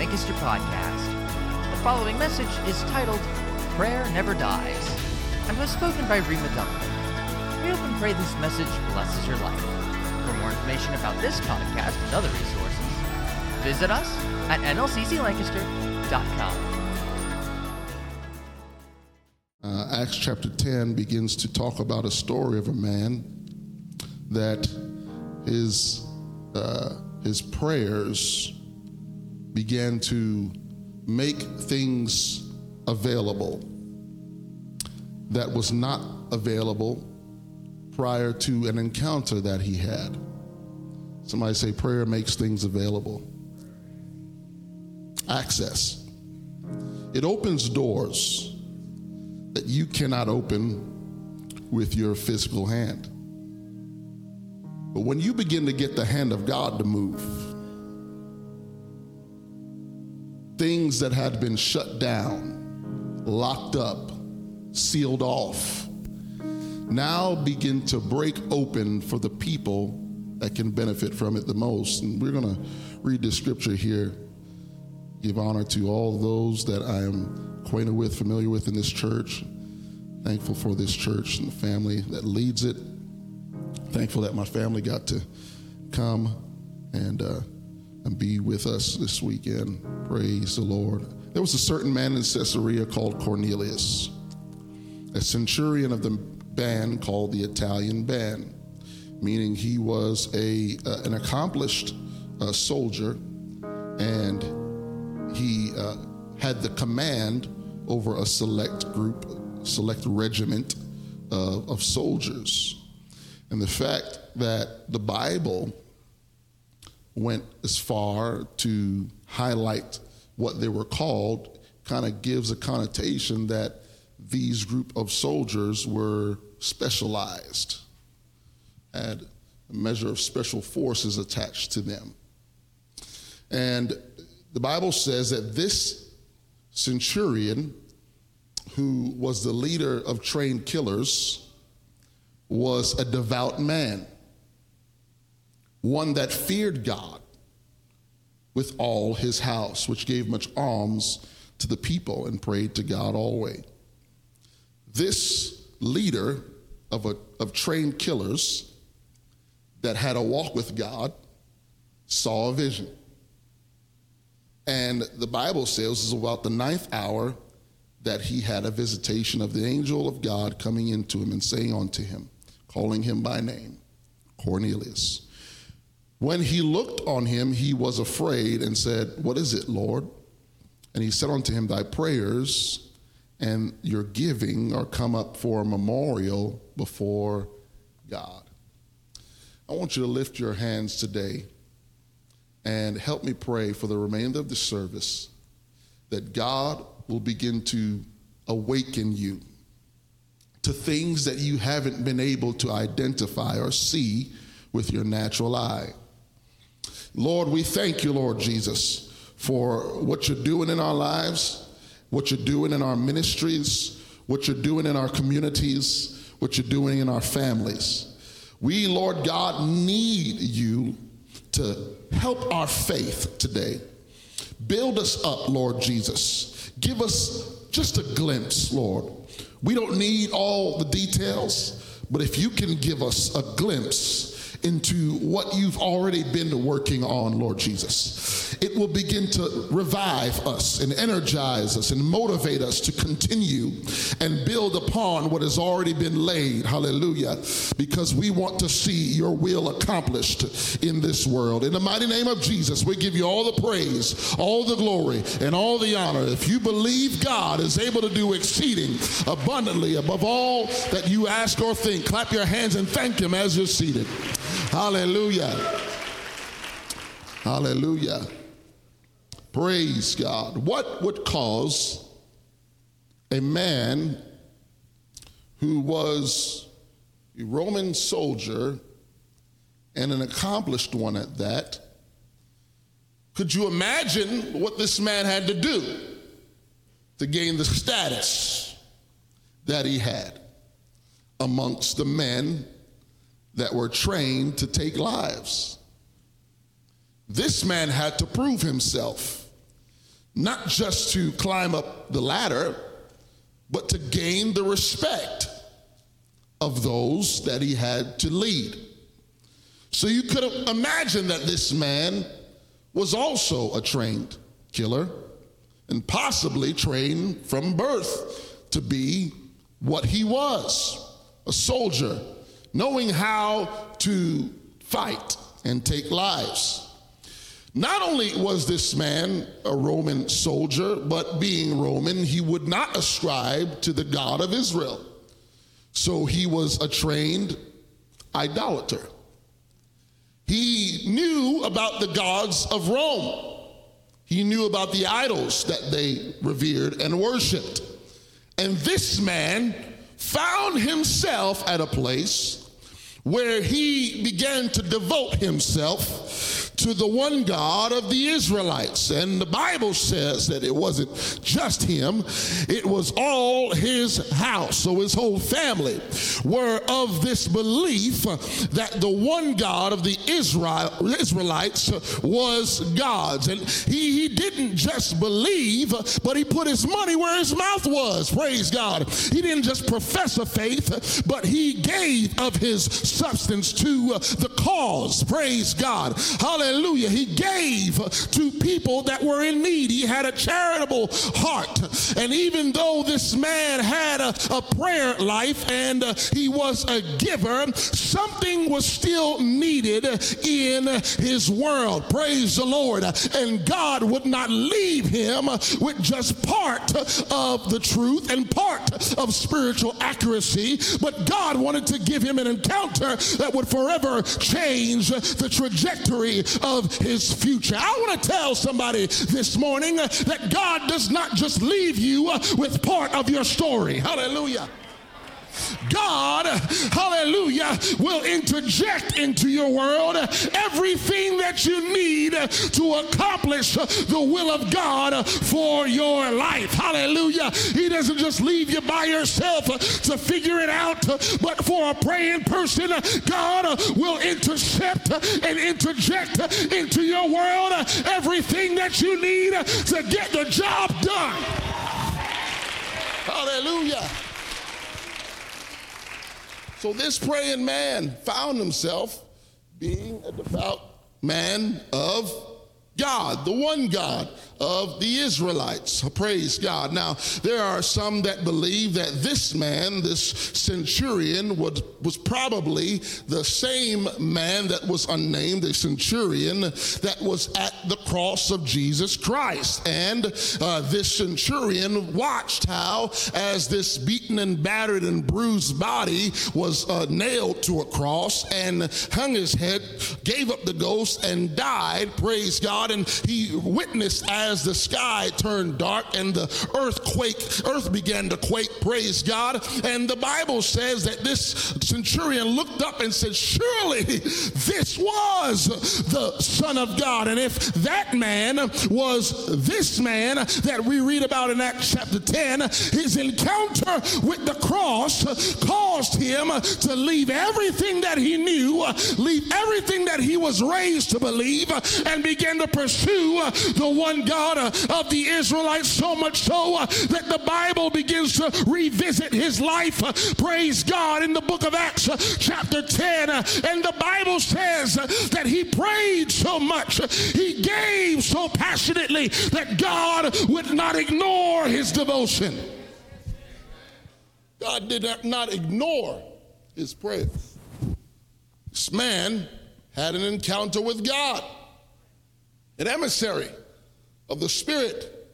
Lancaster podcast. The following message is titled Prayer Never Dies and was spoken by Rema Duncan. We hope and pray this message blesses your life. For more information about this podcast and other resources, visit us at nlcclancaster.com. Uh, Acts chapter 10 begins to talk about a story of a man that his, uh, his prayers began to make things available that was not available prior to an encounter that he had. Somebody say, prayer makes things available. Access. It opens doors that you cannot open with your physical hand. But when you begin to get the hand of God to move, things that had been shut down, locked up, sealed off, now begin to break open for the people that can benefit from it the most. And we're going to read the scripture here. Give honor to all those that I am acquainted with, familiar with in this church. Thankful for this church and the family that leads it. Thankful that my family got to come and uh, and be with us this weekend. Praise the Lord. There was a certain man in Caesarea called Cornelius, a centurion of the band called the Italian band, meaning he was a uh, an accomplished uh, soldier, and he uh, had the command over a select group, select regiment of, of soldiers. And the fact that the Bible went as far to highlight what they were called kind of gives a connotation that these group of soldiers were specialized, had a measure of special forces attached to them. And the Bible says that this centurion, who was the leader of trained killers, was a devout man, one that feared God with all his house, which gave much alms to the people and prayed to God always. This leader of, a, of trained killers that had a walk with God saw a vision. And the Bible says it's about the ninth hour that he had a visitation of the angel of God coming into him and saying unto him, calling him by name, Cornelius. When he looked on him, he was afraid and said, What is it, Lord? And he said unto him, Thy prayers and your giving are come up for a memorial before God. I want you to lift your hands today and help me pray for the remainder of the service that God will begin to awaken you to things that you haven't been able to identify or see with your natural eye. Lord, we thank you, Lord Jesus, for what you're doing in our lives, what you're doing in our ministries, what you're doing in our communities, what you're doing in our families. We, Lord God, need you to help our faith today. Build us up, Lord Jesus. Give us just a glimpse, Lord. We don't need all the details, but if you can give us a glimpse into what you've already been working on, Lord Jesus. It will begin to revive us and energize us and motivate us to continue and build upon what has already been laid. Hallelujah. Because we want to see your will accomplished in this world. In the mighty name of Jesus, we give you all the praise, all the glory, and all the honor. If you believe God is able to do exceeding abundantly above all that you ask or think, clap your hands and thank Him as you're seated. Hallelujah. Hallelujah. Praise God. What would cause a man who was a Roman soldier and an accomplished one at that? Could you imagine what this man had to do to gain the status that he had amongst the men that were trained to take lives. This man had to prove himself. not just to climb up the ladder, but to gain the respect of those that he had to lead. So you could imagine that this man was also a trained killer and possibly trained from birth to be what he was a soldier, knowing how to fight and take lives. Not only was this man a Roman soldier, but being Roman, he would not ascribe to the God of Israel. So he was a trained idolater. He knew about the gods of Rome. He knew about the idols that they revered and worshiped. And this man found himself at a place where he began to devote himself to the one God of the Israelites. And the Bible says that it wasn't just him, it was all his house. So his whole family were of this belief that the one God of the Israel, Israelites was God's. And he, he didn't just believe, but he put his money where his mouth was. Praise God. He didn't just profess a faith, but he gave of his substance to the cause. Praise God. Hallelujah Hallelujah. He gave to people that were in need. He had a charitable heart. And even though this man had a, a prayer life and uh, he was a giver, something was still needed in his world. Praise the Lord. And God would not leave him with just part of the truth and part of spiritual accuracy, but God wanted to give him an encounter that would forever change the trajectory of his future. I want to tell somebody this morning that God does not just leave you uh, with part of your story. Hallelujah. God, hallelujah, will interject into your world everything that you need to accomplish the will of God for your life. Hallelujah. He doesn't just leave you by yourself to figure it out, but for a praying person, God will intercept and interject into your world everything that you need to get the job done. Hallelujah. So this praying man found himself being a devout man of God, the one God of the Israelites. Praise God. Now, there are some that believe that this man, this centurion, was, was probably the same man that was unnamed, the centurion that was at the cross of Jesus Christ. And uh, this centurion watched how, as this beaten and battered and bruised body was uh, nailed to a cross and hung his head, gave up the ghost, and died. Praise God. And he witnessed as as the sky turned dark and the earthquake, earth began to quake, praise God. And the Bible says that this centurion looked up and said, Surely this was the Son of God. And if that man was this man that we read about in Acts chapter 10, his encounter with the cross caused him to leave everything that he knew, leave everything that he was raised to believe, and begin to pursue the one God God uh, of the Israelites, so much so uh, that the Bible begins to revisit his life. Uh, praise God in the book of Acts, chapter 10. And the Bible says that he prayed so much, he gave so passionately that God would not ignore his devotion. God did not ignore his prayer. This man had an encounter with God, an emissary of the Spirit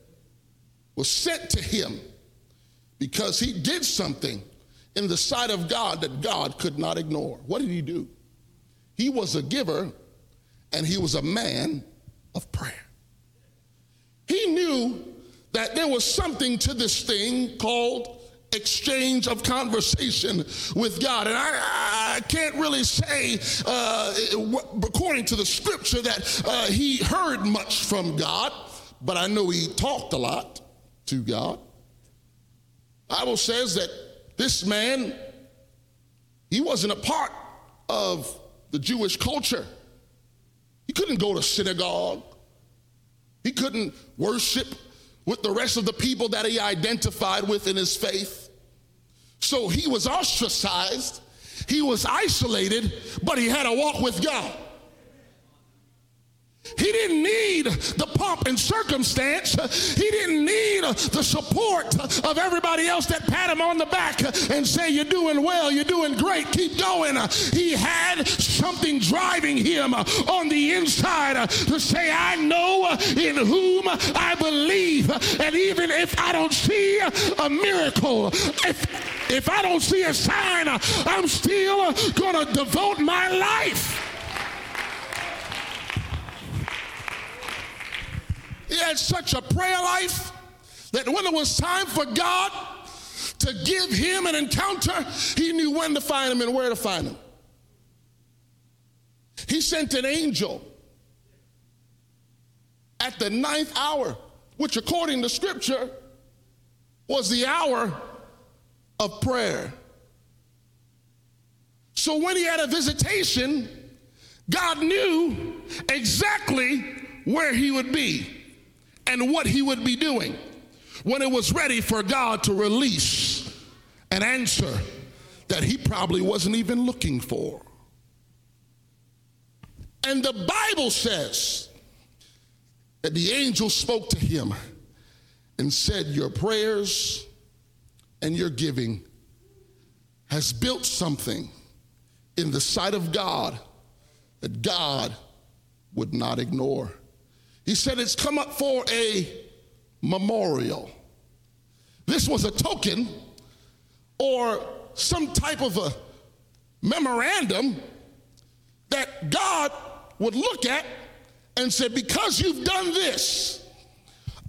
was sent to him because he did something in the sight of God that God could not ignore. What did he do? He was a giver and he was a man of prayer. He knew that there was something to this thing called exchange of conversation with God. And I, I can't really say, uh, according to the scripture, that uh, he heard much from God but I know he talked a lot to God. Bible says that this man, he wasn't a part of the Jewish culture. He couldn't go to synagogue. He couldn't worship with the rest of the people that he identified with in his faith. So he was ostracized, he was isolated, but he had a walk with God. He didn't need the pomp and circumstance. He didn't need the support of everybody else that pat him on the back and say, You're doing well, you're doing great, keep going. He had something driving him on the inside to say, I know in whom I believe. And even if I don't see a miracle, if, if I don't see a sign, I'm still going to devote my life He had such a prayer life that when it was time for God to give him an encounter, he knew when to find him and where to find him. He sent an angel at the ninth hour, which according to scripture was the hour of prayer. So when he had a visitation, God knew exactly where he would be and what he would be doing when it was ready for God to release an answer that he probably wasn't even looking for. And the Bible says that the angel spoke to him and said, Your prayers and your giving has built something in the sight of God that God would not ignore. He said it's come up for a memorial. This was a token or some type of a memorandum that God would look at and say, Because you've done this,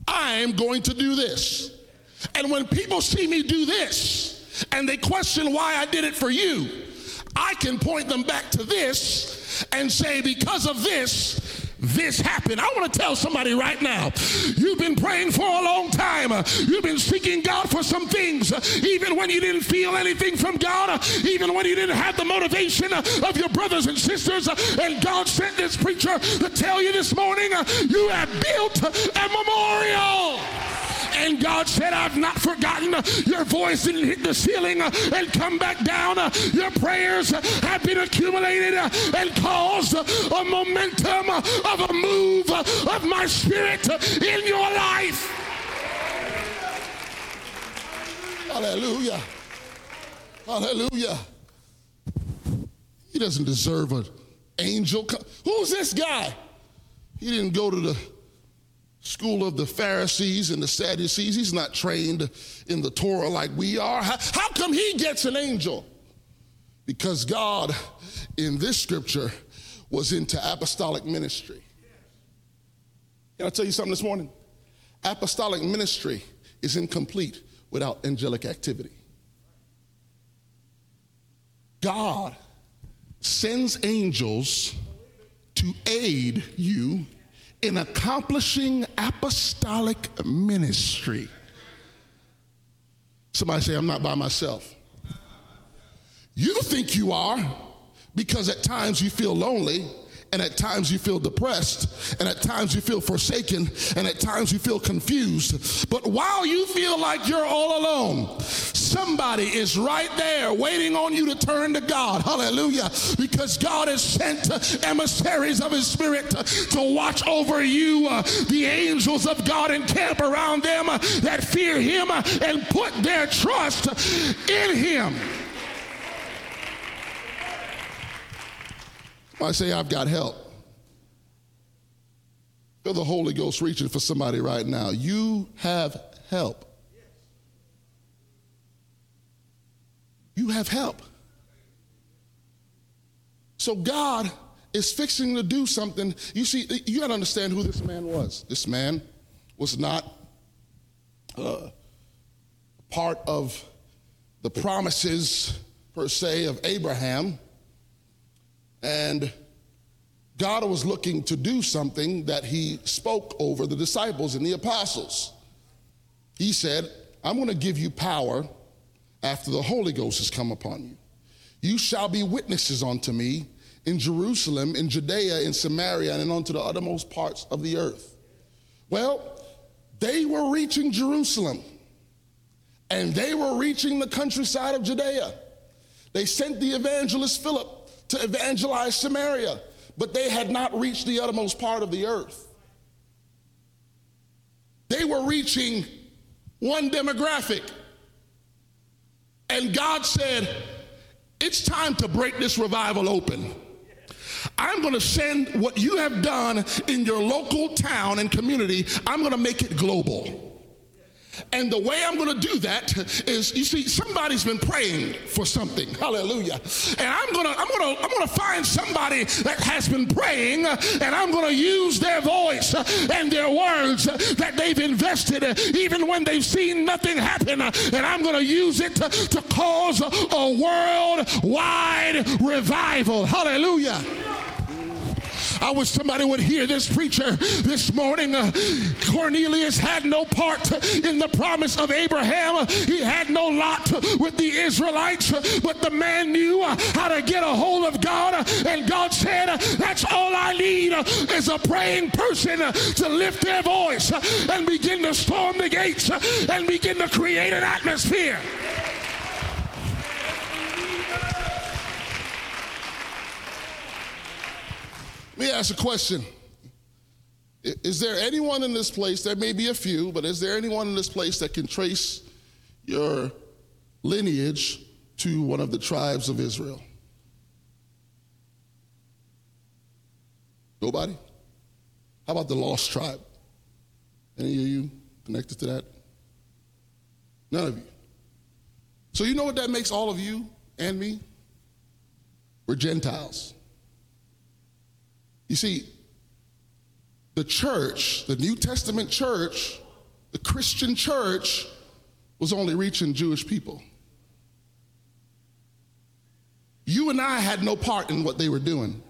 I am going to do this. And when people see me do this and they question why I did it for you, I can point them back to this and say, Because of this, this happened. I want to tell somebody right now you've been praying for a long time. You've been seeking God for some things, even when you didn't feel anything from God, even when you didn't have the motivation of your brothers and sisters. And God sent this preacher to tell you this morning you have built a memorial. And God said, I've not forgotten. Your voice didn't hit the ceiling and come back down. Your prayers have been accumulated and caused a momentum of a move of my spirit in your life. Hallelujah. Hallelujah. He doesn't deserve an angel. Who's this guy? He didn't go to the school of the Pharisees and the Sadducees. He's not trained in the Torah like we are. How, how come he gets an angel? Because God, in this scripture, was into apostolic ministry. Can I tell you something this morning? Apostolic ministry is incomplete without angelic activity. God sends angels to aid you in accomplishing apostolic ministry. Somebody say, I'm not by myself. You think you are because at times you feel lonely and at times you feel depressed, and at times you feel forsaken, and at times you feel confused. But while you feel like you're all alone, somebody is right there waiting on you to turn to God. Hallelujah. Because God has sent emissaries of His Spirit to watch over you. The angels of God encamp around them that fear Him and put their trust in Him. I say, I've got help. Feel the Holy Ghost reaching for somebody right now. You have help. You have help. So God is fixing to do something. You see, you got to understand who this man was. This man was not uh, part of the promises, per se, of Abraham. And God was looking to do something that he spoke over the disciples and the apostles. He said, I'm going to give you power after the Holy Ghost has come upon you. You shall be witnesses unto me in Jerusalem, in Judea, in Samaria, and unto the uttermost parts of the earth. Well, they were reaching Jerusalem and they were reaching the countryside of Judea. They sent the evangelist Philip to evangelize Samaria, but they had not reached the uttermost part of the earth. They were reaching one demographic. And God said, It's time to break this revival open. I'm going to send what you have done in your local town and community, I'm going to make it global. And the way I'm going to do that is, you see, somebody's been praying for something. Hallelujah. And I'm going to, I'm going to, I'm going to find somebody that has been praying, and I'm going to use their voice and their words that they've invested, even when they've seen nothing happen. And I'm going to use it to, to cause a worldwide revival. Hallelujah. I wish somebody would hear this preacher this morning. Uh, Cornelius had no part in the promise of Abraham. He had no lot with the Israelites, but the man knew how to get a hold of God. And God said, That's all I need is a praying person to lift their voice and begin to storm the gates and begin to create an atmosphere. Let me ask a question. Is there anyone in this place, there may be a few, but is there anyone in this place that can trace your lineage to one of the tribes of Israel? Nobody? How about the lost tribe? Any of you connected to that? None of you. So, you know what that makes all of you and me? We're Gentiles. You see, the church, the New Testament church, the Christian church, was only reaching Jewish people. You and I had no part in what they were doing,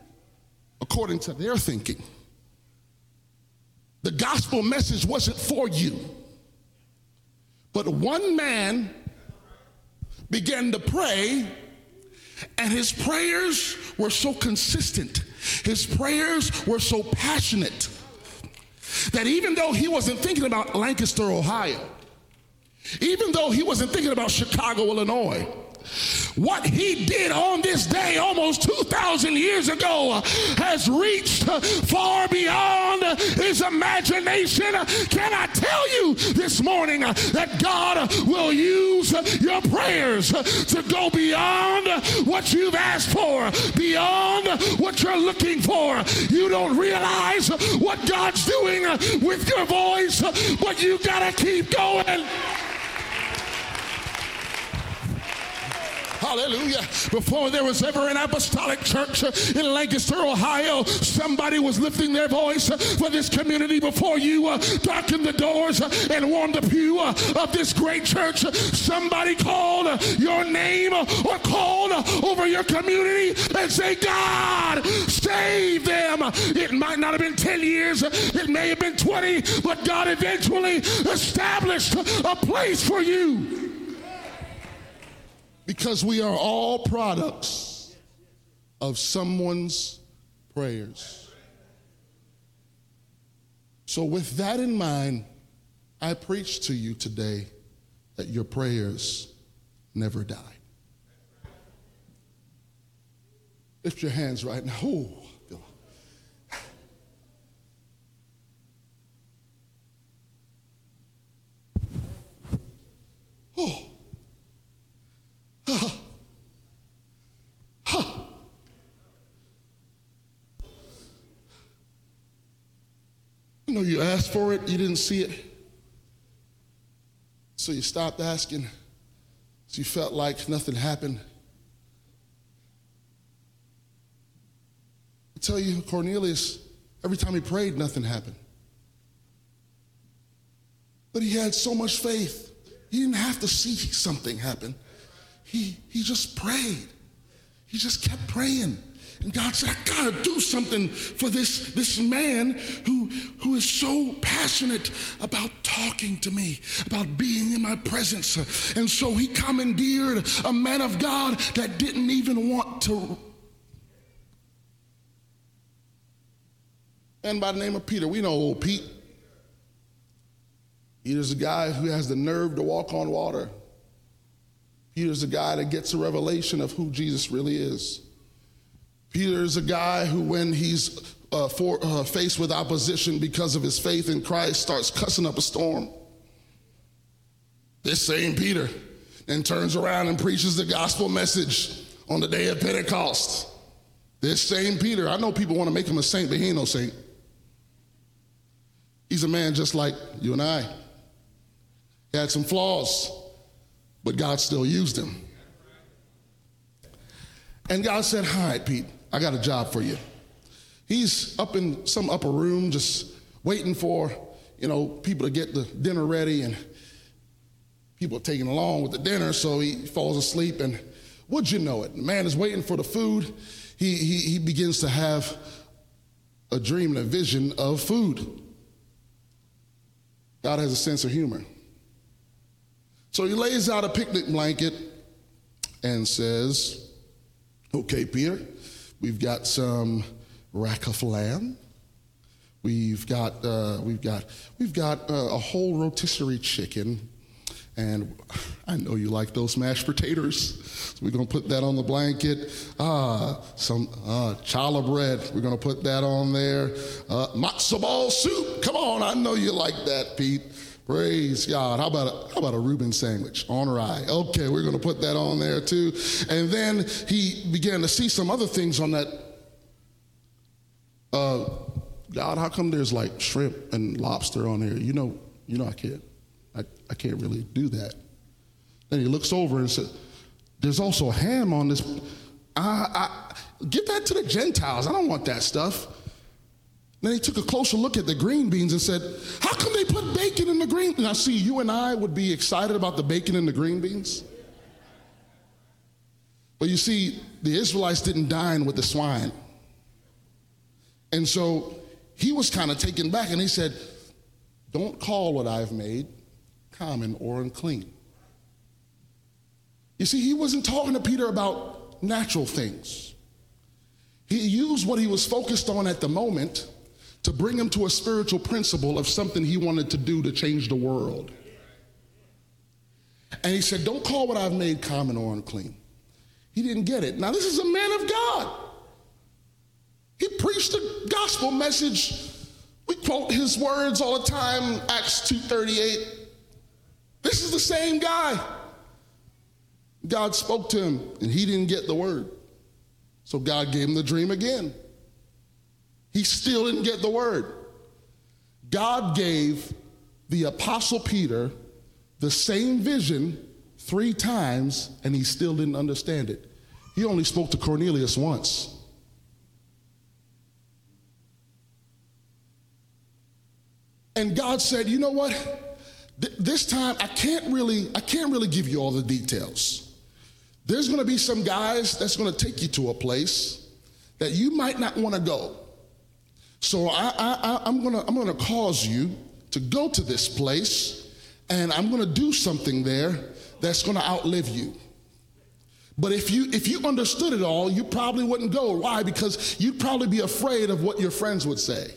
according to their thinking. The gospel message wasn't for you. But one man began to pray, and his prayers were so consistent his prayers were so passionate that even though he wasn't thinking about Lancaster, Ohio, even though he wasn't thinking about Chicago, Illinois, what he did on this day almost 2,000 years ago has reached far beyond his imagination. Can I tell you this morning that God will use your prayers to go beyond what you've asked for, beyond what you're looking for? You don't realize what God's doing with your voice, but you got to keep going. Hallelujah. Before there was ever an apostolic church uh, in Lancaster, Ohio, somebody was lifting their voice uh, for this community before you uh, darkened the doors uh, and warmed the pew uh, of this great church. Somebody called your name or called over your community and say, God, save them. It might not have been 10 years, it may have been 20, but God eventually established a place for you because we are all products of someone's prayers. So, with that in mind, I preach to you today that your prayers never die. Lift your hands right now. Ooh. Oh. You know, you asked for it, you didn't see it. So you stopped asking. So you felt like nothing happened. I tell you, Cornelius, every time he prayed, nothing happened. But he had so much faith, he didn't have to see something happen. He, he just prayed. He just kept praying. And God said, I gotta do something for this, this man who, who is so passionate about talking to me, about being in my presence. And so he commandeered a man of God that didn't even want to. And by the name of Peter, we know old Pete. Peter's a guy who has the nerve to walk on water. Peter's a guy that gets a revelation of who Jesus really is. Peter's a guy who, when he's uh, for, uh, faced with opposition because of his faith in Christ, starts cussing up a storm. This same Peter then turns around and preaches the gospel message on the day of Pentecost. This same Peter, I know people want to make him a saint, but he ain't no saint. He's a man just like you and I. He had some flaws, but God still used him. And God said, right, Pete, I got a job for you. He's up in some upper room just waiting for, you know, people to get the dinner ready and people are taking along with the dinner, so he falls asleep and would you know it? The man is waiting for the food. He, he, he begins to have a dream and a vision of food. God has a sense of humor. So he lays out a picnic blanket and says, Okay, Peter, we've got some rack of lamb. We've got, uh, we've got, we've got uh, a whole rotisserie chicken. And I know you like those mashed potatoes. So we're going to put that on the blanket. Ah, some uh, challah bread. We're going to put that on there. Uh, matzo ball soup. Come on, I know you like that, Pete. Praise God. How about a, how about a Reuben sandwich on rye? Okay, we're going to put that on there too. And then he began to see some other things on that. Uh, God, how come there's like shrimp and lobster on there? You know, you know I can't. I, I can't really do that. Then he looks over and says, There's also ham on this. I, I, give that to the Gentiles. I don't want that stuff. Then he took a closer look at the green beans and said, How come they put bacon in the green? Beans? Now, see, you and I would be excited about the bacon in the green beans. But you see, the Israelites didn't dine with the swine. And so he was kind of taken back and he said, Don't call what I've made common or unclean. You see, he wasn't talking to Peter about natural things. He used what he was focused on at the moment to bring him to a spiritual principle of something he wanted to do to change the world. And he said, Don't call what I've made common or unclean. He didn't get it. Now, this is a man of God. He preached the gospel message. We quote his words all the time, Acts 2:38. This is the same guy. God spoke to him and he didn't get the word. So God gave him the dream again. He still didn't get the word. God gave the apostle Peter the same vision three times and he still didn't understand it. He only spoke to Cornelius once. And God said, "You know what? this time I can't really I can't really give you all the details. There's going to be some guys that's going to take you to a place that you might not want to go. So I, I, I'm going to I'm to cause you to go to this place, and I'm going to do something there that's going to outlive you. But if you if you understood it all, you probably wouldn't go. Why? Because you'd probably be afraid of what your friends would say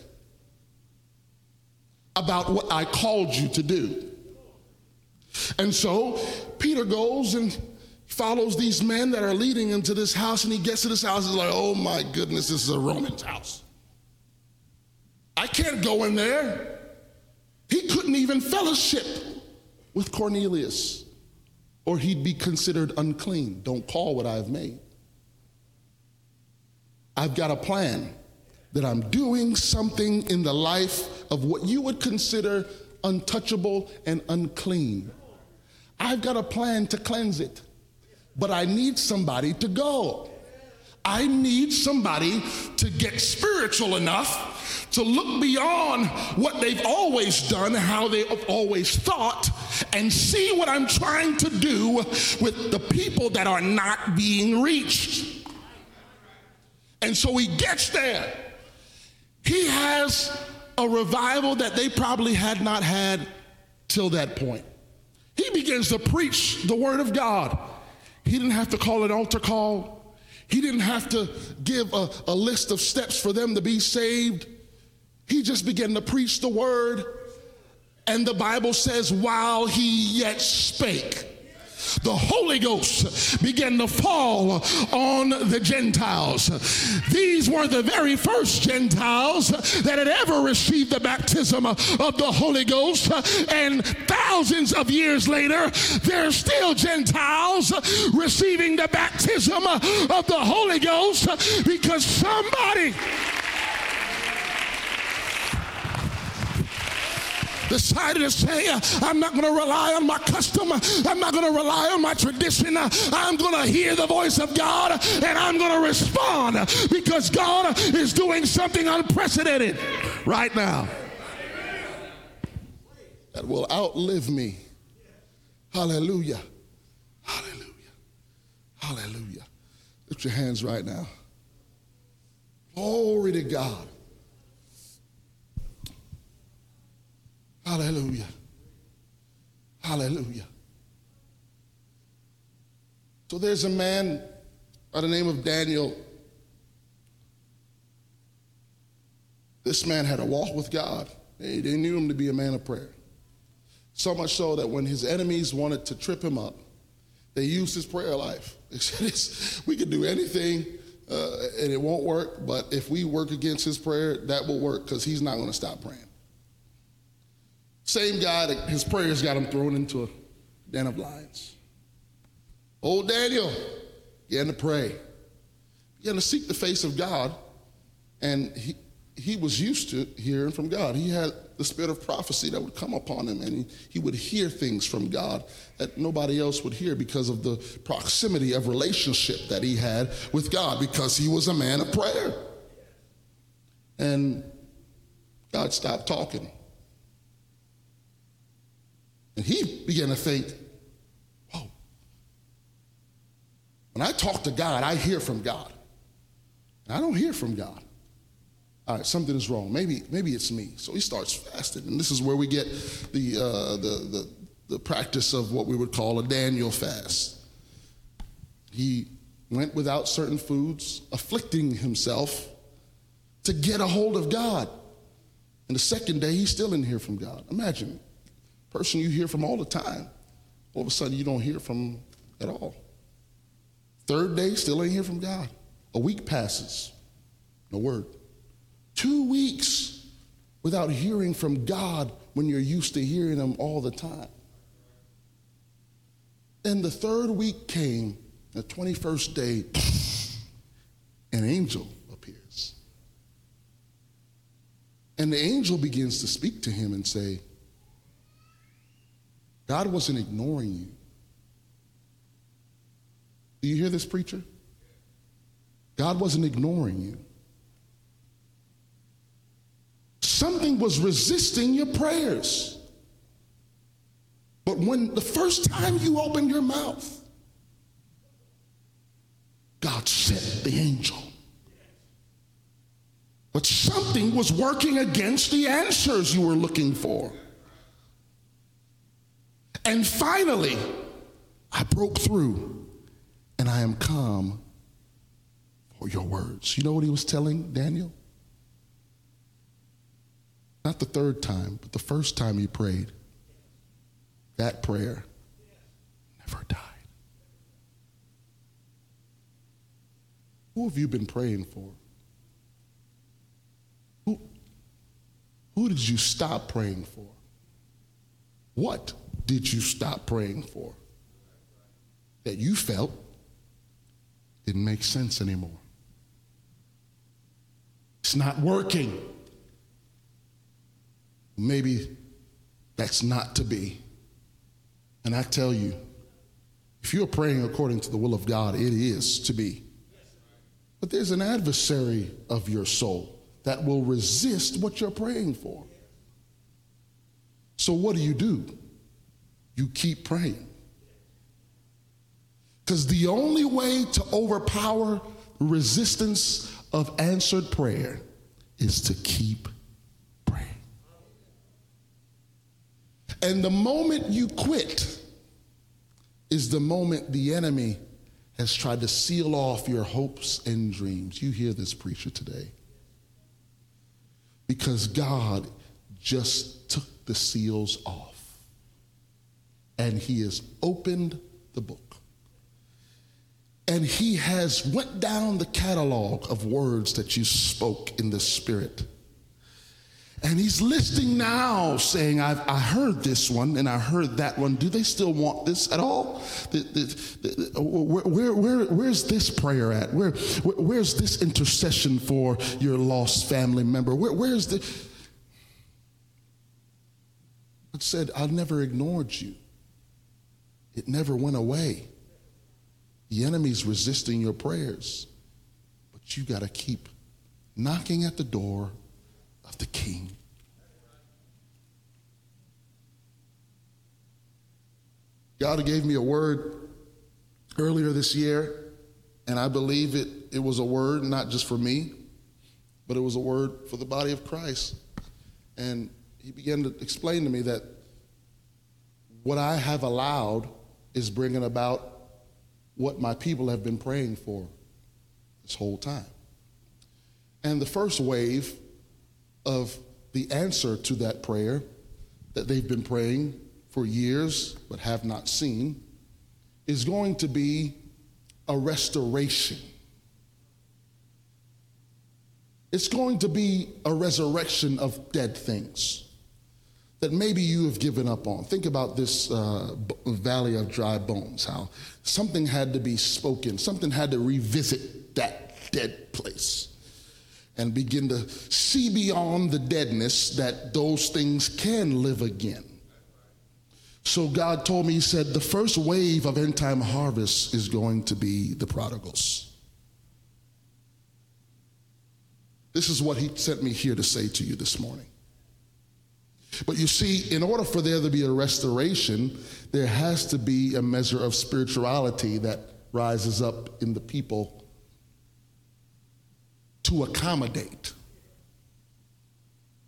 about what I called you to do. And so Peter goes and follows these men that are leading him to this house, and he gets to this house and is like, oh my goodness, this is a Roman's house. I can't go in there. He couldn't even fellowship with Cornelius, or he'd be considered unclean. Don't call what I've made. I've got a plan that I'm doing something in the life of what you would consider untouchable and unclean. I've got a plan to cleanse it, but I need somebody to go. I need somebody to get spiritual enough to look beyond what they've always done, how they've always thought, and see what I'm trying to do with the people that are not being reached. And so he gets there. He has a revival that they probably had not had till that point. He begins to preach the word of God. He didn't have to call an altar call. He didn't have to give a, a list of steps for them to be saved. He just began to preach the word. And the Bible says, while he yet spake, the Holy Ghost began to fall on the Gentiles. These were the very first Gentiles that had ever received the baptism of the Holy Ghost. And thousands of years later, they're still Gentiles receiving the baptism of the Holy Ghost because somebody decided to say, I'm not going to rely on my custom. I'm not going to rely on my tradition. I'm going to hear the voice of God and I'm going to respond because God is doing something unprecedented right now that will outlive me. Hallelujah. Hallelujah. Hallelujah. Lift your hands right now. Glory to God. Hallelujah. Hallelujah. So there's a man by the name of Daniel. This man had a walk with God. They, knew him to be a man of prayer. So much so that when his enemies wanted to trip him up, they used his prayer life. They said, We could do anything uh, and it won't work, but if we work against his prayer, that will work because he's not going to stop praying. Same guy that his prayers got him thrown into a den of lions. Old Daniel began to pray, began to seek the face of God, and he, he was used to hearing from God. He had the spirit of prophecy that would come upon him, and he, he would hear things from God that nobody else would hear because of the proximity of relationship that he had with God, because he was a man of prayer. And God stopped talking. And he began to think, whoa. When I talk to God, I hear from God. And I don't hear from God. All right, something is wrong. Maybe, maybe it's me. So he starts fasting. And this is where we get the, uh, the, the, the practice of what we would call a Daniel fast. He went without certain foods, afflicting himself to get a hold of God. And the second day, he's still in here from God. Imagine person you hear from all the time, all of a sudden you don't hear from at all. Third day, still ain't hear from God. A week passes, no word. Two weeks without hearing from God when you're used to hearing Him all the time. And the third week came, the 21st day, an angel appears. And the angel begins to speak to him and say, God wasn't ignoring you. Do you hear this, preacher? God wasn't ignoring you. Something was resisting your prayers. But when the first time you opened your mouth, God sent the angel. But something was working against the answers you were looking for. And finally, I broke through and I am calm for your words. You know what he was telling Daniel? Not the third time, but the first time he prayed. That prayer never died. Who have you been praying for? Who, who did you stop praying for? What did you stop praying for? That you felt didn't make sense anymore. It's not working. Maybe that's not to be. And I tell you, if you're praying according to the will of God, it is to be. But there's an adversary of your soul that will resist what you're praying for. So, what do you do? You keep praying. Because the only way to overpower resistance of answered prayer is to keep praying. And the moment you quit is the moment the enemy has tried to seal off your hopes and dreams. You hear this preacher today. Because God just took the seals off. And he has opened the book. And he has went down the catalog of words that you spoke in the spirit and he's listing now, saying, I've, I heard this one and I heard that one. Do they still want this at all? The, the, the, where, where, where's this prayer at? Where, where's this intercession for your lost family member? Where, where's the. It said, I never ignored you. It never went away. The enemy's resisting your prayers, but you got to keep knocking at the door of the king. God gave me a word earlier this year, and I believe it, it was a word not just for me, but it was a word for the body of Christ. And he began to explain to me that what I have allowed is bringing about what my people have been praying for this whole time. And the first wave of the answer to that prayer that they've been praying for years but have not seen is going to be a restoration. It's going to be a resurrection of dead things that maybe you have given up on. Think about this uh, valley of dry bones, how something had to be spoken, something had to revisit that dead place and begin to see beyond the deadness that those things can live again. So God told me, He said, the first wave of end time harvest is going to be the prodigals. This is what He sent me here to say to you this morning. But you see, in order for there to be a restoration, there has to be a measure of spirituality that rises up in the people to accommodate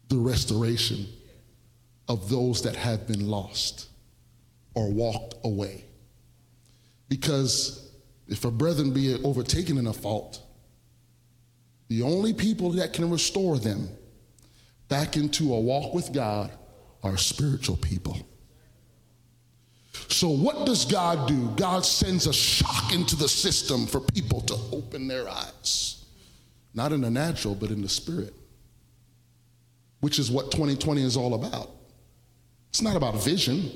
the restoration of those that have been lost or walked away. Because if a brethren be overtaken in a fault, the only people that can restore them back into a walk with God are spiritual people. So, what does God do? God sends a shock into the system for people to open their eyes. Not in the natural, but in the spirit, which is what 2020 is all about. It's not about vision,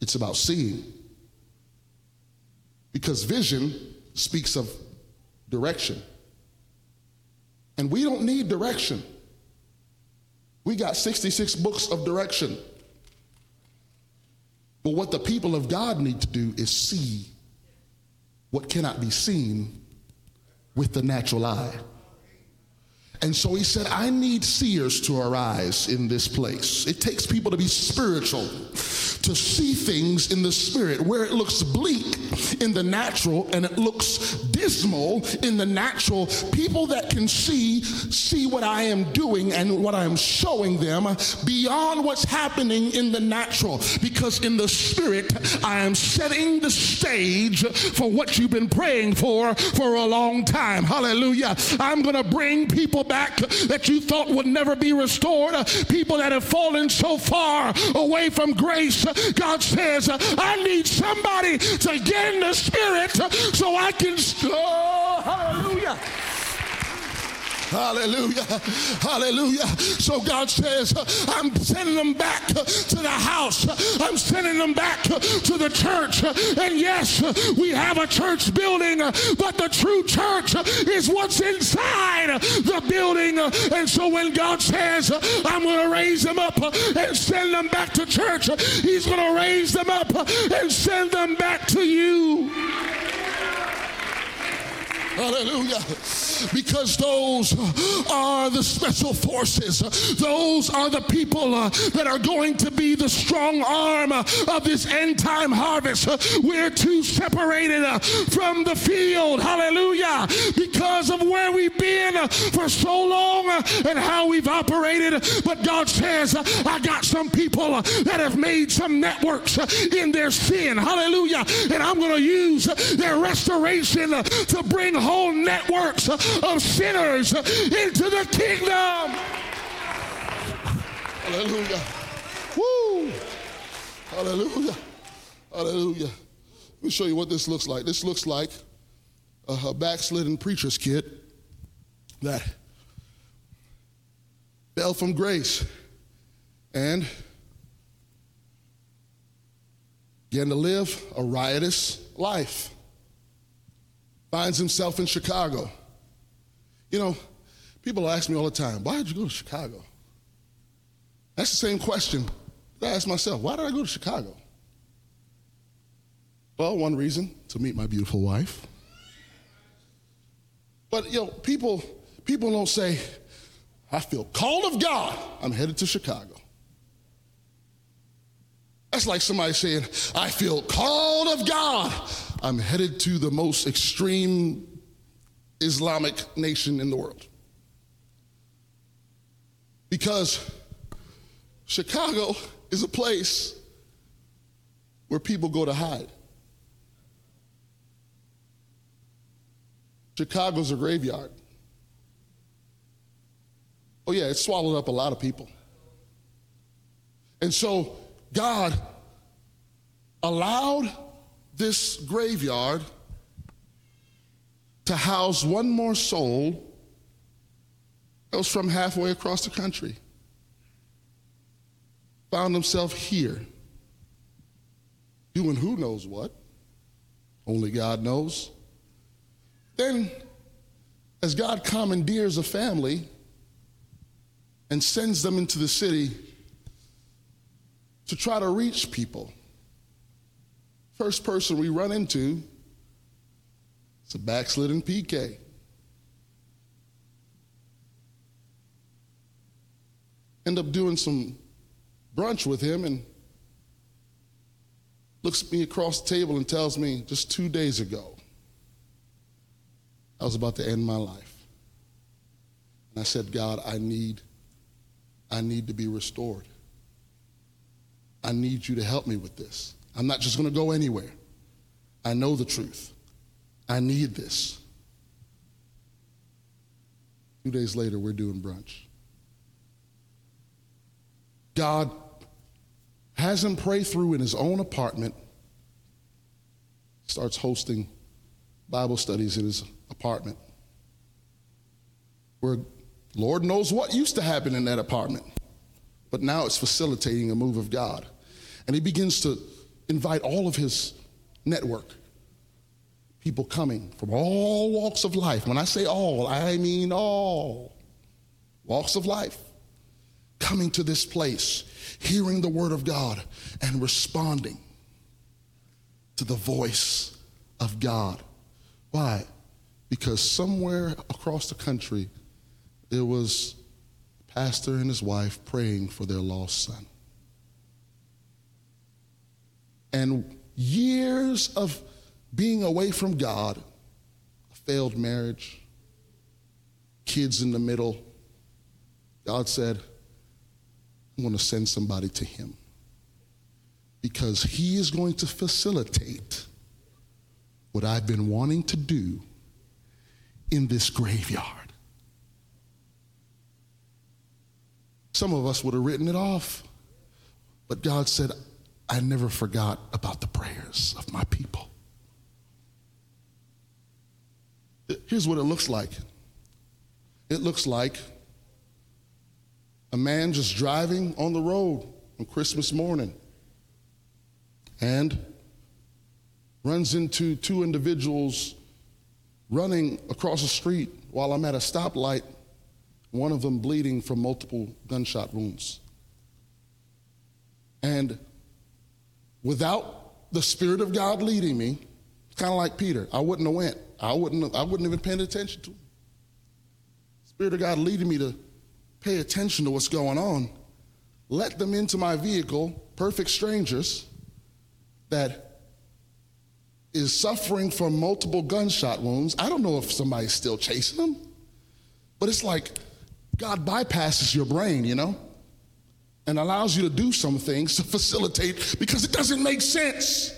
it's about seeing. Because vision speaks of direction. And we don't need direction. We got 66 books of direction. But what the people of God need to do is see what cannot be seen with the natural eye. And so he said, I need seers to arise in this place. It takes people to be spiritual to see things in the spirit where it looks bleak in the natural and it looks dismal in the natural. People that can see, see what I am doing and what I am showing them beyond what's happening in the natural. Because in the spirit, I am setting the stage for what you've been praying for for a long time. Hallelujah. I'm going to bring people back that you thought would never be restored, people that have fallen so far away from grace God says, I need somebody to get in the spirit so I can. Oh, hallelujah. Hallelujah. Hallelujah. So God says, I'm sending them back to the house. I'm sending them back to the church. And yes, we have a church building, but the true church is what's inside the building. And so when God says, I'm going to raise them up and send them back to church, He's going to raise them up and send them back to you. Hallelujah. Because those are the special forces. Those are the people uh, that are going to be the strong arm uh, of this end time harvest. We're too separated uh, from the field. Hallelujah. Because of where we've been uh, for so long uh, and how we've operated. But God says, uh, I got some people that have made some networks in their sin. Hallelujah. And I'm going to use their restoration to bring whole networks of sinners into the kingdom. Hallelujah. Woo! Hallelujah. Hallelujah. Let me show you what this looks like. This looks like a, a backslidden preacher's kid that fell from grace and began to live a riotous life. Finds himself in Chicago. You know, people ask me all the time, why did you go to Chicago? That's the same question that I ask myself. Why did I go to Chicago? Well, one reason, to meet my beautiful wife. But you know, people people don't say, I feel called of God. I'm headed to Chicago. That's like somebody saying, I feel called of God. I'm headed to the most extreme Islamic nation in the world. Because Chicago is a place where people go to hide. Chicago's a graveyard. Oh, yeah, it swallowed up a lot of people. And so God allowed this graveyard to house one more soul that was from halfway across the country. Found himself here, doing who knows what. Only God knows. Then, as God commandeers a family and sends them into the city to try to reach people, first person we run into is a backslidden PK. End up doing some brunch with him and looks at me across the table and tells me just two days ago I was about to end my life. And I said, God, I need, I need to be restored. I need you to help me with this. I'm not just going to go anywhere. I know the truth. I need this. Two days later, we're doing brunch. God has him pray through in his own apartment, starts hosting Bible studies in his apartment. Where Lord knows what used to happen in that apartment, but now it's facilitating a move of God. And he begins to invite all of his network, people coming from all walks of life. When I say all, I mean all walks of life, coming to this place, hearing the word of God, and responding to the voice of God. Why? because somewhere across the country there was a pastor and his wife praying for their lost son. And years of being away from God, a failed marriage, kids in the middle, God said, I'm going to send somebody to him because he is going to facilitate what I've been wanting to do in this graveyard. Some of us would have written it off, but God said, I never forgot about the prayers of my people. Here's what it looks like it looks like a man just driving on the road on Christmas morning and runs into two individuals running across the street while I'm at a stoplight, one of them bleeding from multiple gunshot wounds. And without the Spirit of God leading me, kind of like Peter, I wouldn't have went. I wouldn't have, I wouldn't been paying attention to him. Spirit of God leading me to pay attention to what's going on. Let them into my vehicle, perfect strangers, that is suffering from multiple gunshot wounds. I don't know if somebody's still chasing them, but it's like God bypasses your brain, you know, and allows you to do some things to facilitate because it doesn't make sense.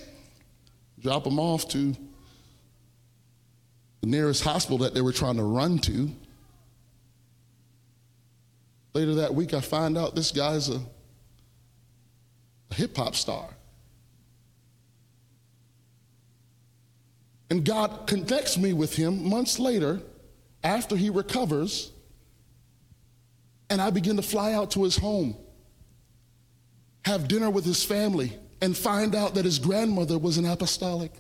Drop them off to the nearest hospital that they were trying to run to. Later that week, I find out this guy's a, a hip hop star. And God connects me with him months later after he recovers, and I begin to fly out to his home, have dinner with his family, and find out that his grandmother was an apostolic.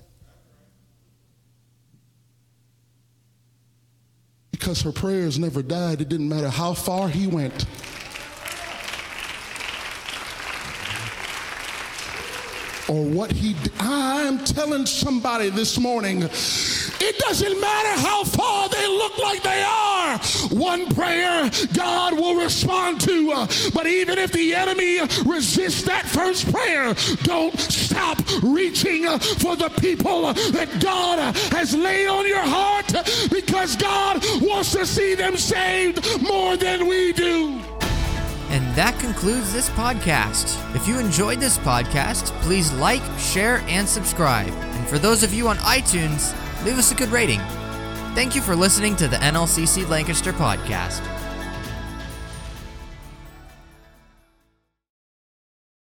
Because her prayers never died, it didn't matter how far he went. or what he did. I'm telling somebody this morning, it doesn't matter how far they look like they are. One prayer God will respond to. But even if the enemy resists that first prayer, don't stop reaching for the people that God has laid on your heart because God wants to see them saved more than we do. And that concludes this podcast. If you enjoyed this podcast, please like, share, and subscribe. And for those of you on iTunes, leave us a good rating. Thank you for listening to the NLCC Lancaster podcast.